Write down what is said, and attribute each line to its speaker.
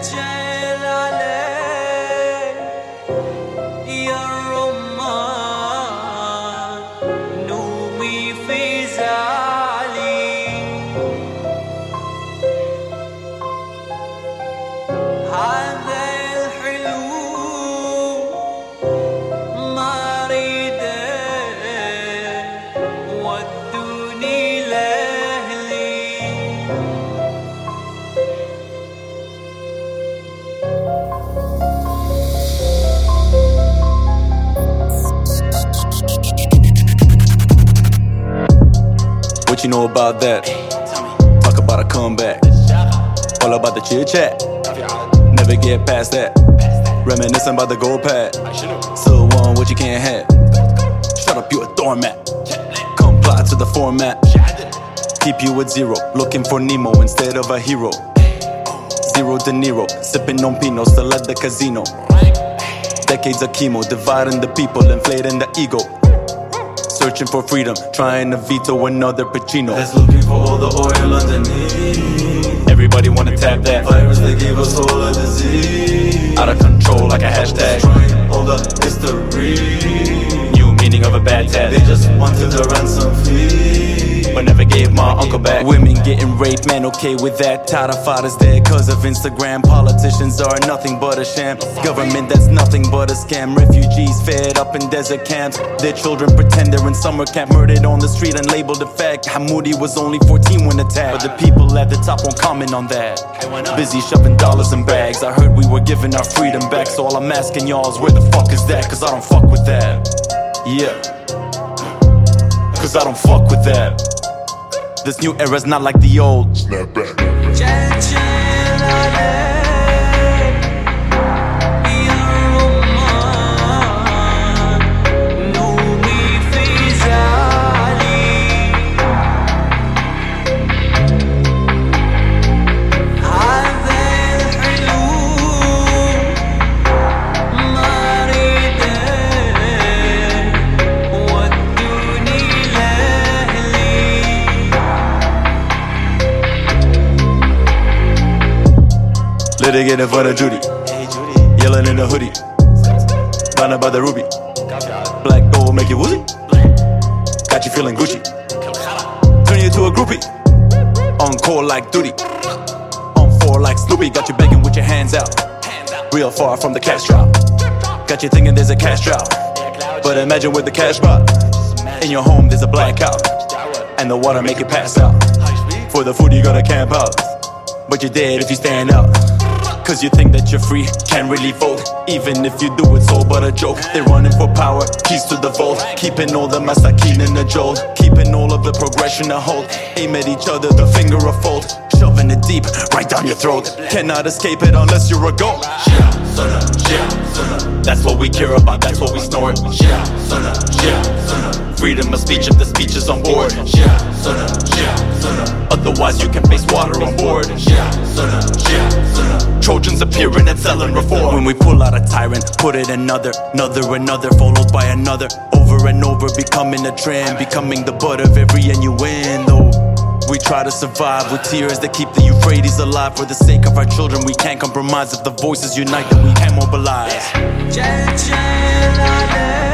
Speaker 1: 家。
Speaker 2: What you know about that? Talk about a comeback. All about the chit chat. Never get past that. Reminiscing about the gold pad. Still want what you can't have. Shut up, you a doormat. Comply to the format. Keep you at zero. Looking for Nemo instead of a hero. Zero De Niro. Sipping on Pinot, still at the casino. Decades of chemo, dividing the people, inflating the ego. Searching for freedom, trying to veto another Pacino.
Speaker 3: That's looking for all the oil underneath.
Speaker 2: Everybody wanna tap that.
Speaker 3: Virus that gave us all a disease.
Speaker 2: Out of control like a hashtag.
Speaker 3: Destroying all the history.
Speaker 2: New meaning of a bad tat.
Speaker 3: They just wanted a ransom fee.
Speaker 2: But never gave my uncle back. Women getting raped, man, okay with that. Tired of fathers dead cause of Instagram. Politicians are nothing but a sham. Government that's nothing but a scam. Refugees fed up in desert camps. Their children pretend they're in summer camp. Murdered on the street and labeled a fact. Hamoudi was only 14 when attacked. But the people at the top won't comment on that. Busy shoving dollars in bags. I heard we were giving our freedom back. So all I'm asking y'all is where the fuck is that? Cause I don't fuck with that. Yeah cause I don't fuck with that. This new era's not like the old.
Speaker 1: Snap back.
Speaker 2: Litigating for the Judy. Yelling in the hoodie. Blinded by the ruby. Black gold make you woozy. Got you feeling Gucci. Turn you to a groupie. On call like duty. On four like Snoopy. Got you begging with your hands out. Real far from the cash drop. Got you thinking there's a cash drought. But imagine with the cash box. In your home there's a blackout. And the water make it pass out. For the food you gotta camp out. But you're dead if you stand up. Cause you think that you're free, can't really vote. Even if you do, it's all but a joke. They're running for power, keys to the vault. Keeping all the masakin in a jolt. Keeping all of the progression to hold. Aim at each other, the finger a fold. Shoving it deep, right down your throat. Cannot escape it unless you're a goat. Yeah, sonner, yeah, sonner. That's what we care about, that's what we snort. Yeah, sonner, yeah, sonner. Freedom of speech if the speech is on board. Yeah, sonner, yeah, Appearing and selling reform. When we pull out a tyrant, put it another, another, another, followed by another. Over and over, becoming a trend, becoming the butt of every innuendo. We try to survive with tears that keep the Euphrates alive. For the sake of our children, we can't compromise. If the voices unite, then we can mobilize.
Speaker 1: Yeah.